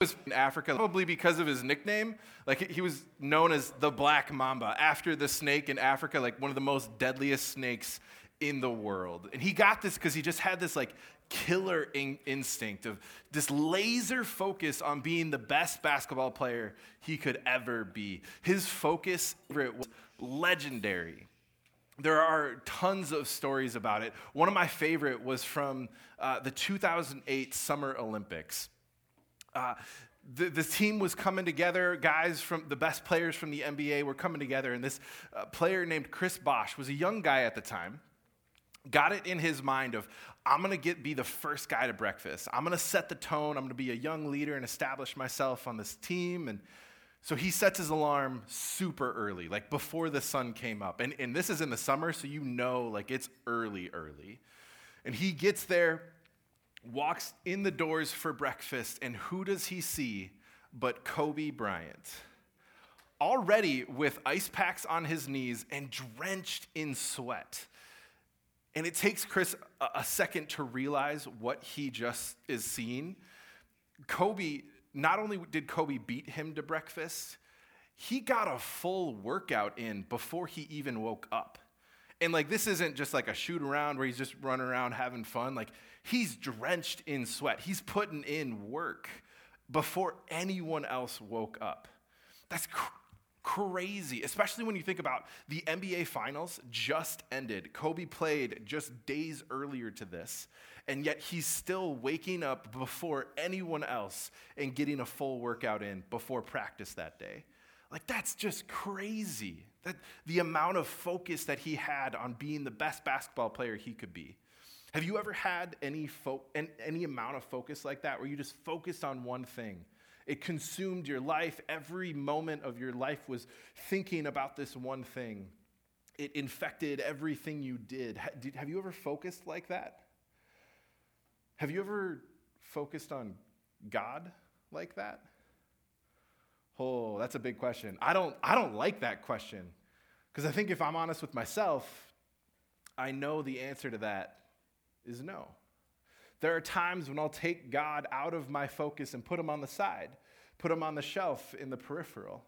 was in Africa, probably because of his nickname. Like he was known as the Black Mamba after the snake in Africa, like one of the most deadliest snakes in the world. And he got this because he just had this like killer in- instinct of this laser focus on being the best basketball player he could ever be. His focus was legendary. There are tons of stories about it. One of my favorite was from uh, the 2008 Summer Olympics. Uh, the, the, team was coming together. Guys from the best players from the NBA were coming together, and this uh, player named Chris Bosh was a young guy at the time. Got it in his mind of I'm gonna get be the first guy to breakfast. I'm gonna set the tone. I'm gonna be a young leader and establish myself on this team. And so he sets his alarm super early, like before the sun came up. And, and this is in the summer, so you know like it's early, early. And he gets there walks in the doors for breakfast, and who does he see but Kobe Bryant? Already with ice packs on his knees and drenched in sweat. And it takes Chris a, second to realize what he just is seeing. Kobe, not only did Kobe beat him to breakfast, he got a full workout in before he even woke up. And like, this isn't just like a shoot around where he's just running around having fun. Like, he's drenched in sweat. He's putting in work before anyone else woke up. That's cr- crazy, especially when you think about the NBA Finals just ended. Kobe played just days earlier to this, and yet he's still waking up before anyone else and getting a full workout in before practice that day. Like, that's just crazy. That the amount of focus that he had on being the best basketball player he could be. Have you ever had any, fo- any amount of focus like that where you just focused on one thing? It consumed your life. Every moment of your life was thinking about this one thing. It infected everything you did. Have you ever focused like that? Have you ever focused on God like that? Oh, that's a big question. I don't, I don't like that question because I think if I'm honest with myself, I know the answer to that is no. There are times when I'll take God out of my focus and put him on the side, put him on the shelf in the peripheral.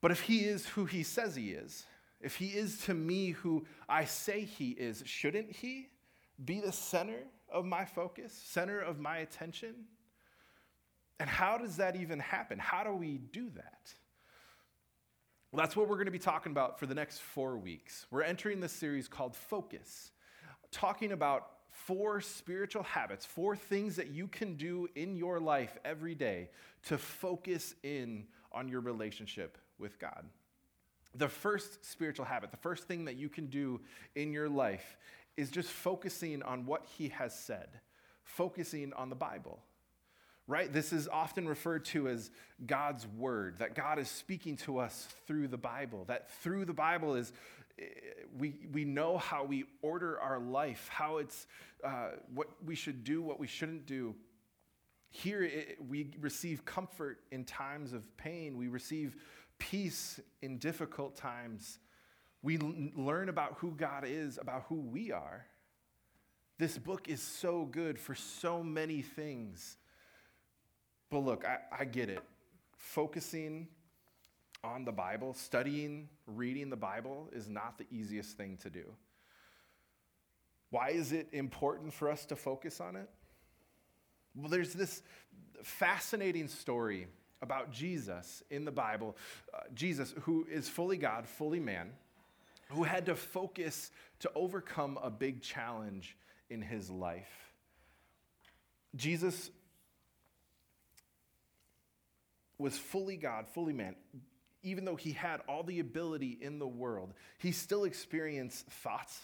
But if he is who he says he is, if he is to me who I say he is, shouldn't he be the center of my focus, center of my attention? And how does that even happen? How do we do that? Well, that's what we're going to be talking about for the next four weeks. We're entering this series called Focus, talking about four spiritual habits, four things that you can do in your life every day to focus in on your relationship with God. The first spiritual habit, the first thing that you can do in your life is just focusing on what He has said, focusing on the Bible right? This is often referred to as God's word, that God is speaking to us through the Bible, that through the Bible is. Eh, we, we know how we order our life, how it's uh, what we should do, what we shouldn't do. Here, it, we receive comfort in times of pain. We receive peace in difficult times. We l- learn about who God is, about who we are. This book is so good for so many things. But look, I, I get it. Focusing on the Bible, studying, reading the Bible is not the easiest thing to do. Why is it important for us to focus on it? Well, there's this fascinating story about Jesus in the Bible. Uh, Jesus, who is fully God, fully man, who had to focus to overcome a big challenge in his life. Jesus was fully God, fully man, even though he had all the ability in the world, he still experienced thoughts,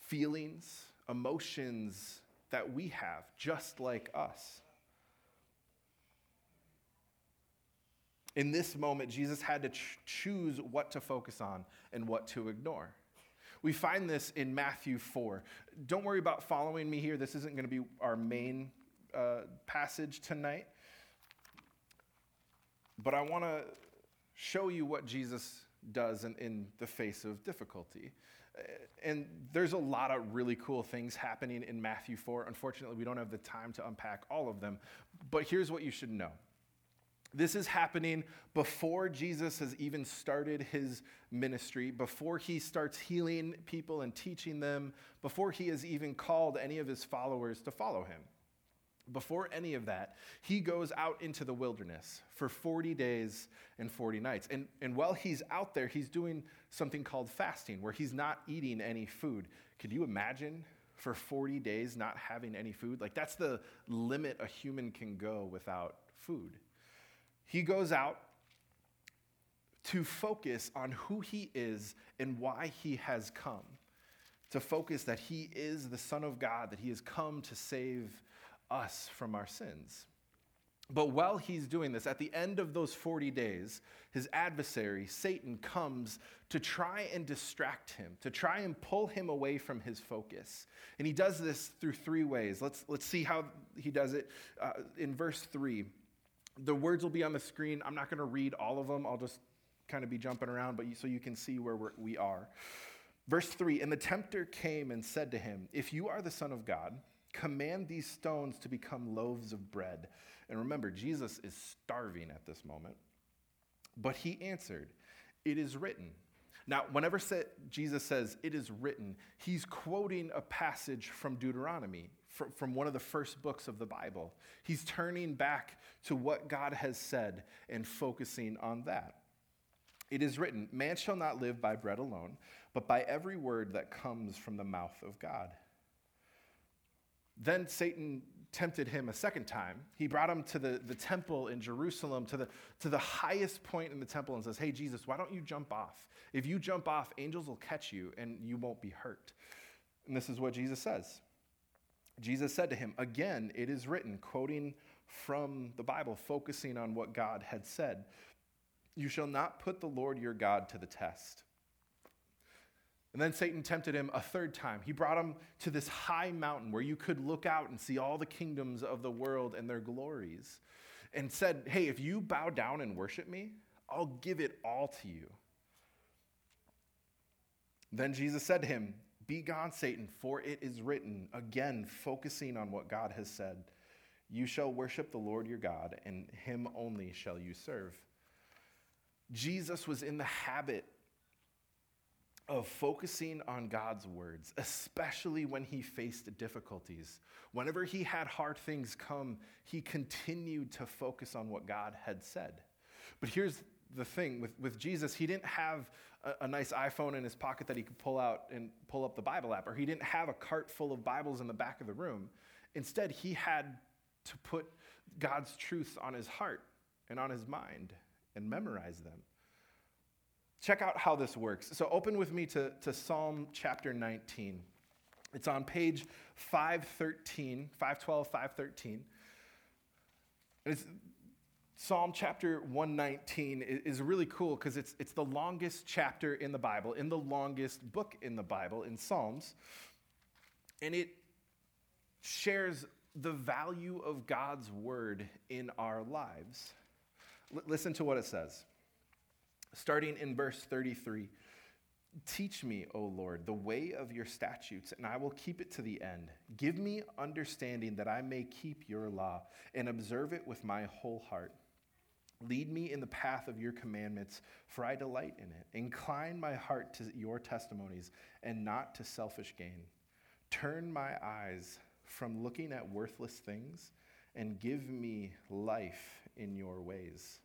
feelings, emotions that we have, just like us. In this moment, Jesus had to ch- choose what to focus on and what to ignore. We find this in Matthew 4. Don't worry about following me here. This isn't going to be our main uh, passage tonight. But I want to show you what Jesus does in, in the face of difficulty. Uh, and there's a lot of really cool things happening in Matthew 4. Unfortunately, we don't have the time to unpack all of them. But here's what you should know this is happening before Jesus has even started his ministry, before he starts healing people and teaching them, before he has even called any of his followers to follow him. Before any of that, he goes out into the wilderness for 40 days and 40 nights. And, and while he's out there, he's doing something called fasting, where he's not eating any food. Could you imagine for 40 days not having any food? Like, that's the limit a human can go without food. He goes out to focus on who he is and why he has come. To focus that he is the Son of God, that he has come to save us from our sins. But while he's doing this, at the end of those 40 days, his adversary, Satan, comes to try and distract him, to try and pull him away from his focus. And he does this through three ways. Let's, let's see how he does it. Uh, in verse 3, the words will be on the screen. I'm not going to read all of them, I'll just kind of be jumping around, but you, so you can see where we are. Verse 3 And the tempter came and said to him, If you are the Son of God, Command these stones to become loaves of bread. And remember, Jesus is starving at this moment. But he answered, It is written. Now, whenever Jesus says, It is written, he's quoting a passage from Deuteronomy, from one of the first books of the Bible. He's turning back to what God has said and focusing on that. It is written, Man shall not live by bread alone, but by every word that comes from the mouth of God. Then Satan tempted him a second time. He brought him to the, the temple in Jerusalem, to the, to the highest point in the temple, and says, Hey, Jesus, why don't you jump off? If you jump off, angels will catch you and you won't be hurt. And this is what Jesus says. Jesus said to him, Again, it is written, quoting from the Bible, focusing on what God had said, You shall not put the Lord your God to the test. And then Satan tempted him a third time. He brought him to this high mountain where you could look out and see all the kingdoms of the world and their glories, and said, Hey, if you bow down and worship me, I'll give it all to you. Then Jesus said to him, Be gone, Satan, for it is written, again, focusing on what God has said, You shall worship the Lord your God, and him only shall you serve. Jesus was in the habit of focusing on God's words, especially when he faced difficulties. Whenever he had hard things come, he continued to focus on what God had said. But here's the thing with, with Jesus, he didn't have a, a, nice iPhone in his pocket that he could pull out and pull up the Bible app, or he didn't have a cart full of Bibles in the back of the room. Instead, he had to put God's truths on his heart and on his mind and memorize them. Check out how this works. So, open with me to, to Psalm chapter 19. It's on page 513, 512, 513. It's, Psalm chapter 119 is really cool because it's, it's the longest chapter in the Bible, in the longest book in the Bible, in Psalms. And it shares the value of God's word in our lives. L- listen to what it says starting in verse 33. Teach me, O Lord, the way of your statutes, and I will keep it to the end. Give me understanding that I may keep your law and observe it with my whole heart. Lead me in the path of your commandments, for I delight in it. Incline my heart to your testimonies and not to selfish gain. Turn my eyes from looking at worthless things and give me life in your ways.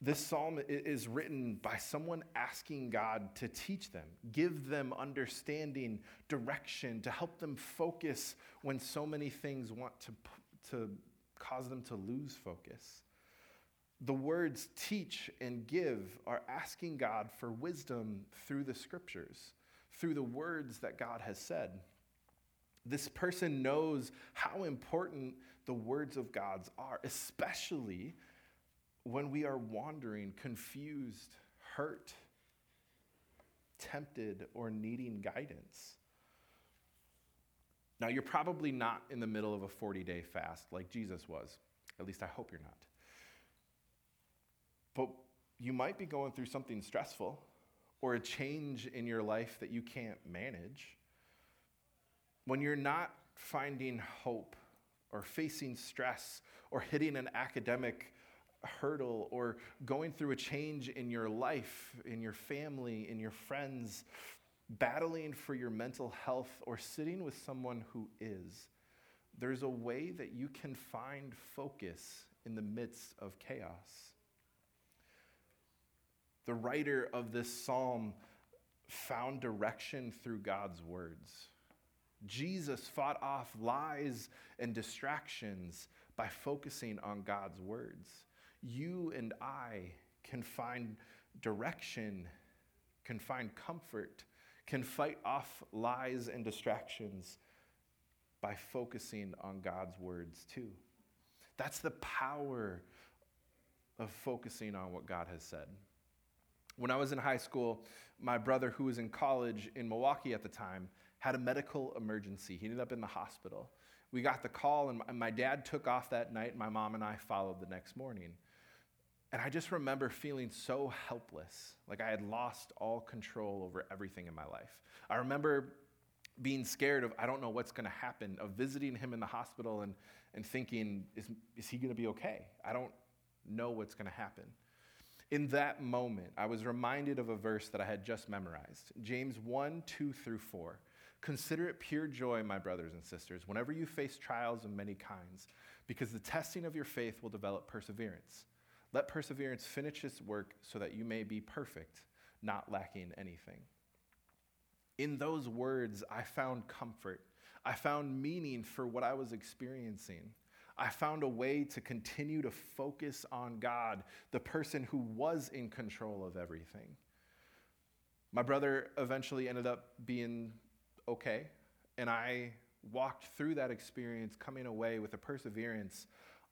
This psalm is written by someone asking God to teach them, give them understanding, direction, to help them focus when so many things want to, to cause them to lose focus. The words teach and give are asking God for wisdom through the scriptures, through the words that God has said. This person knows how important the words of God's are, especially when we are wandering, confused, hurt, tempted, or needing guidance. Now, you're probably not in the middle of a 40 day fast like Jesus was. At least I hope you're not. But you might be going through something stressful or a change in your life that you can't manage. When you're not finding hope or facing stress or hitting an academic hurdle or going through a change in your life, in your family, in your friends, battling for your mental health, or sitting with someone who is, there's a way that you can find focus in the midst of chaos. The writer of this psalm found direction through God's words. Jesus fought off lies and distractions by focusing on God's words. You and I can find direction, can find comfort, can fight off lies and distractions by focusing on God's words too. That's the power of focusing on what God has said. When I was in high school, my brother, who was in college in Milwaukee at the time, had a medical emergency. He ended up in the hospital. We got the call, and my dad took off that night. My mom and I followed the next morning. And I just remember feeling so helpless, like I had lost all control over everything in my life. I remember being scared of, I don't know what's going to happen, of visiting him in the hospital and, and thinking, is, is he going to be okay? I don't know what's going to happen. In that moment, I was reminded of a verse that I had just memorized James 1 2 through 4. Consider it pure joy, my brothers and sisters, whenever you face trials of many kinds, because the testing of your faith will develop perseverance. Let perseverance finish its work so that you may be perfect, not lacking anything. In those words, I found comfort. I found meaning for what I was experiencing. I found a way to continue to focus on God, the person who was in control of everything. My brother eventually ended up being okay, and I walked through that experience coming away with a perseverance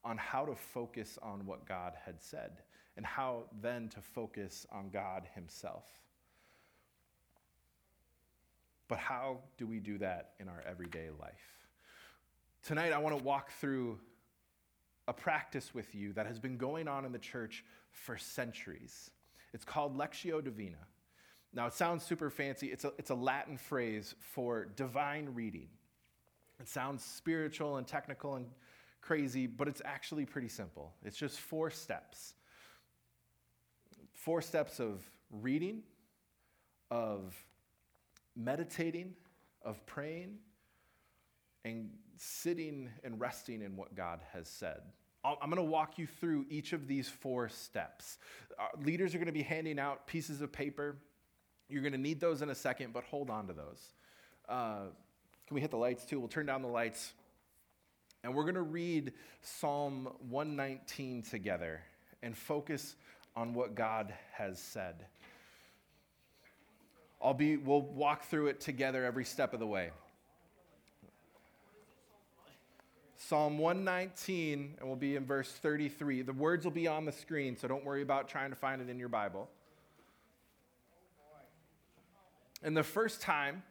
on how to focus on what God had said and how then to focus on God Himself. But how do we do that in our everyday life? Tonight, I want to walk through a practice with you that has been going on in the church for centuries. It's called Lectio Divina. Now, it sounds super fancy. It's a, it's a Latin phrase for divine reading. It sounds spiritual and technical and crazy, but it's actually pretty simple. It's just four steps four steps of reading, of meditating, of praying, and sitting and resting in what God has said. I'm going to walk you through each of these four steps. Uh, leaders are going to be handing out pieces of paper. You're going to need those in a second, but hold on to those. Uh, can we hit the lights too? We'll turn down the lights. And we're going to read Psalm 119 together and focus on what God has said. I'll be, we'll walk through it together every step of the way. Psalm 119, and we'll be in verse 33. The words will be on the screen, so don't worry about trying to find it in your Bible. And the first time,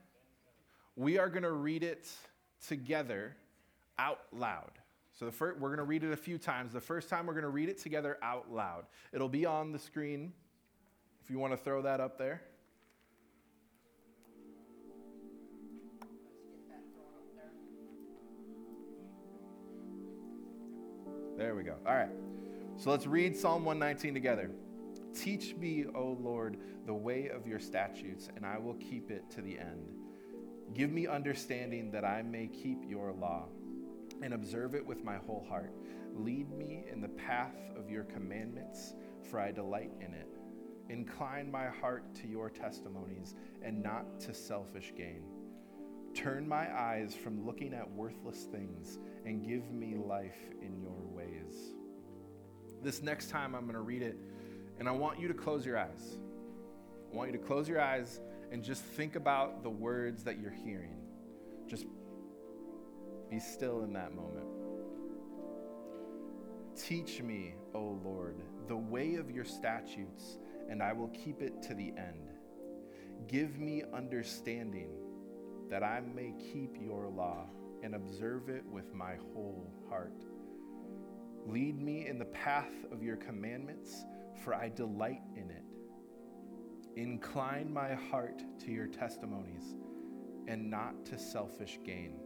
we are going to read it together out loud. So the first, we're going to read it a few times. The first time, we're going to read it together out loud. It'll be on the screen if you want to throw that up there. There we go. All right. So let's read Psalm 119 together. Teach me, O Lord, the way of your statutes, and I will keep it to the end. Give me understanding that I may keep your law and observe it with my whole heart. Lead me in the path of your commandments, for I delight in it. Incline my heart to your testimonies and not to selfish gain. Turn my eyes from looking at worthless things and give me life in your ways. This next time I'm going to read it, and I want you to close your eyes. I want you to close your eyes and just think about the words that you're hearing. Just be still in that moment. Teach me, O Lord, the way of your statutes, and I will keep it to the end. Give me understanding that I may keep your law and observe it with my whole heart. Lead me in the path of your commandments, for I delight in it. Incline my heart to your testimonies and not to selfish gain.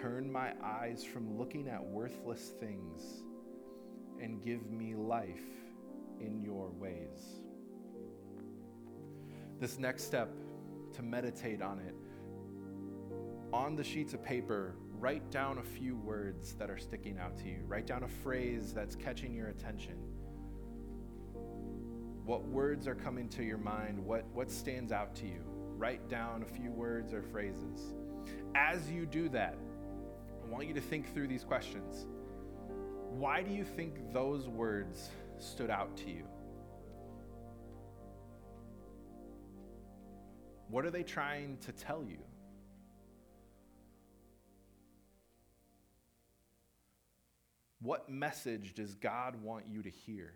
Turn my eyes from looking at worthless things and give me life in your ways. This next step, to meditate on it, on the sheets of paper, write down a few words that are sticking out to you. Write down a phrase that's catching your attention. What words are coming to your mind? What, what stands out to you? Write down a few words or phrases. As you do that, want you to think through these questions. Why do you think those words stood out to you? What are they trying to tell you? What message does God want you to hear?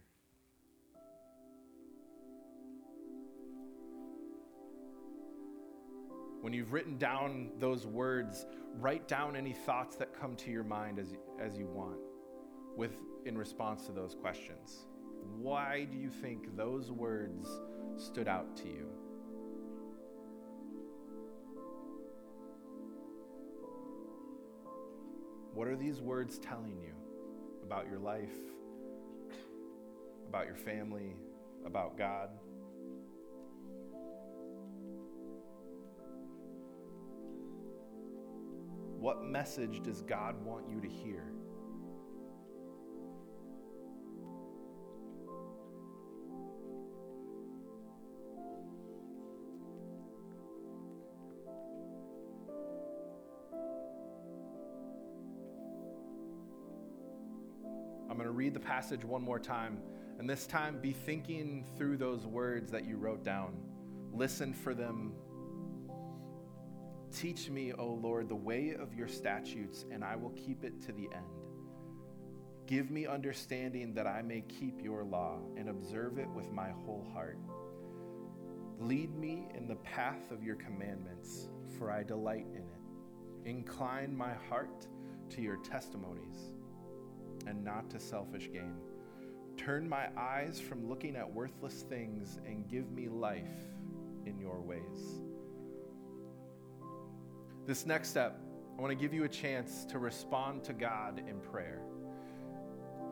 When you've written down those words, write down any thoughts that come to your mind as, as you want with, in response to those questions. Why do you think those words stood out to you? What are these words telling you about your life, about your family, about God? What message does God want you to hear? I'm going to read the passage one more time. And this time, be thinking through those words that you wrote down. Listen for them. Teach me, O Lord, the way of your statutes, and I will keep it to the end. Give me understanding that I may keep your law and observe it with my whole heart. Lead me in the path of your commandments, for I delight in it. Incline my heart to your testimonies and not to selfish gain. Turn my eyes from looking at worthless things and give me life in your ways. This next step, I want to give you a chance to respond to God in prayer.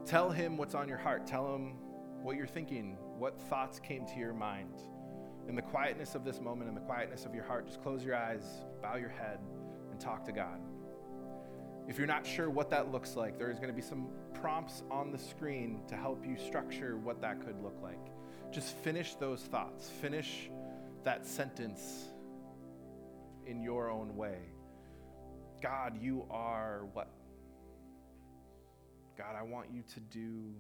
Tell Him what's on your heart. Tell Him what you're thinking, what thoughts came to your mind. In the quietness of this moment, in the quietness of your heart, just close your eyes, bow your head, and talk to God. If you're not sure what that looks like, there's going to be some prompts on the screen to help you structure what that could look like. Just finish those thoughts, finish that sentence in your own way. God, you are what? God, I want you to do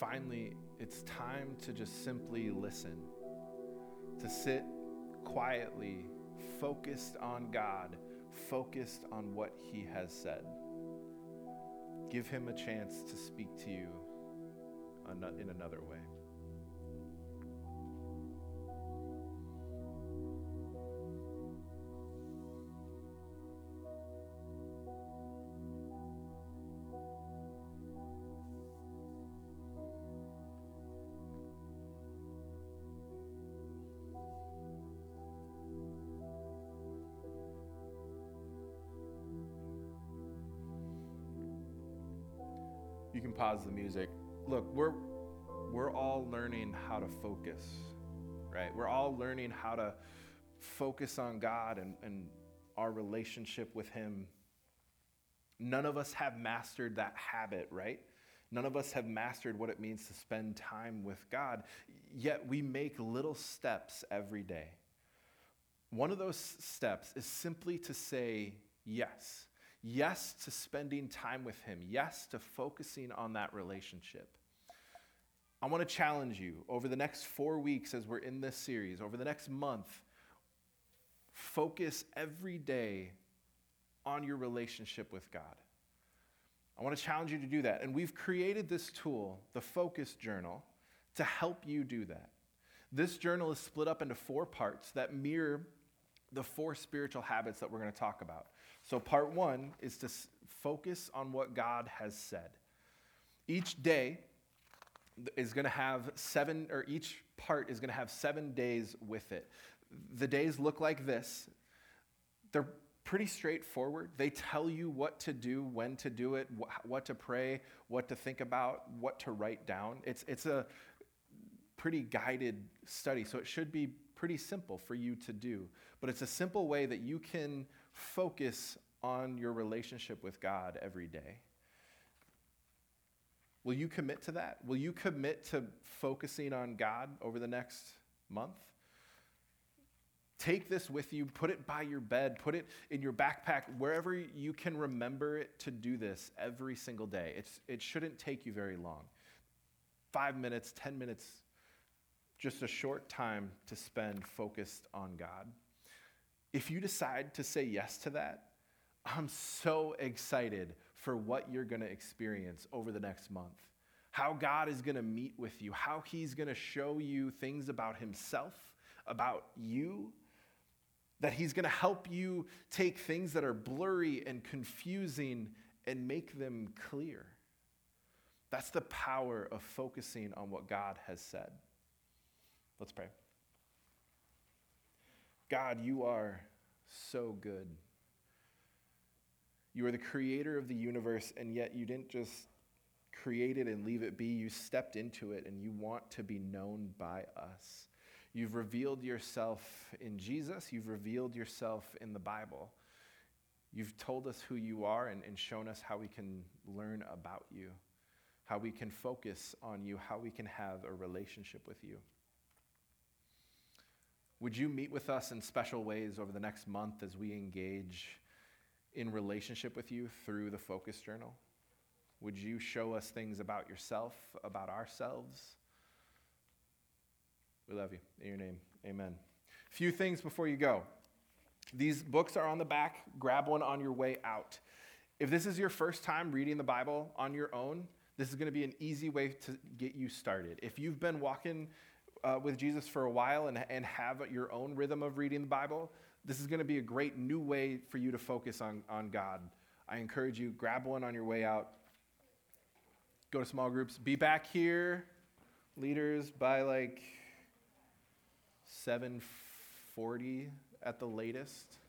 finally, it's time to just simply listen, to sit quietly, focused on God, focused on what He has said. Give Him a chance to speak to you in another way. Can pause the music. Look, we're we're all learning how to focus, right? We're all learning how to focus on God and, and our relationship with Him. None of us have mastered that habit, right? None of us have mastered what it means to spend time with God, yet we make little steps every day. One of those steps is simply to say yes. Yes to spending time with Him. Yes to focusing on that relationship. I want to challenge you over the next four weeks as we're in this series, over the next month, focus every day on your relationship with God. I want to challenge you to do that. And we've created this tool, the Focus Journal, to help you do that. This journal is split up into four parts that mirror the four spiritual habits that we're going to talk about. So, part one is to focus on what God has said. Each day is going to have seven, or each part is going to have seven days with it. The days look like this. They're pretty straightforward. They tell you what to do, when to do it, what to pray, what to think about, what to write down. It's, it's a pretty guided study, so it should be pretty simple for you to do. But it's a simple way that you can focus on your relationship with God every day. Will you commit to that? Will you commit to focusing on God over the next month? Take this with you, put it by your bed, put it in your backpack, wherever you can remember it to do this every single day. It's, it shouldn't take you very long. Five minutes, 10 minutes, just a short time to spend focused on God. If you decide to say yes to that, I'm so excited for what you're going to experience over the next month. How God is going to meet with you, how He's going to show you things about Himself, about you, that He's going to help you take things that are blurry and confusing and make them clear. That's the power of focusing on what God has said. Let's pray. God, you are so good. You are the creator of the universe, and yet you didn't just create it and leave it be. You stepped into it, and you want to be known by us. You've revealed yourself in Jesus, you've revealed yourself in the Bible. You've told us who you are and, and shown us how we can learn about you, how we can focus on you, how we can have a relationship with you. Would you meet with us in special ways over the next month as we engage in relationship with you through the Focus Journal? Would you show us things about yourself, about ourselves? We love you. In your name, amen. A few things before you go. These books are on the back. Grab one on your way out. If this is your first time reading the Bible on your own, this is going to be an easy way to get you started. If you've been walking uh, with Jesus for a while and, and have your own rhythm of reading the Bible, this is going to be a great new way for you to focus on, on God. I encourage you, grab one on your way out. Go to small groups. Be back here, leaders, by like 7:40 at the latest.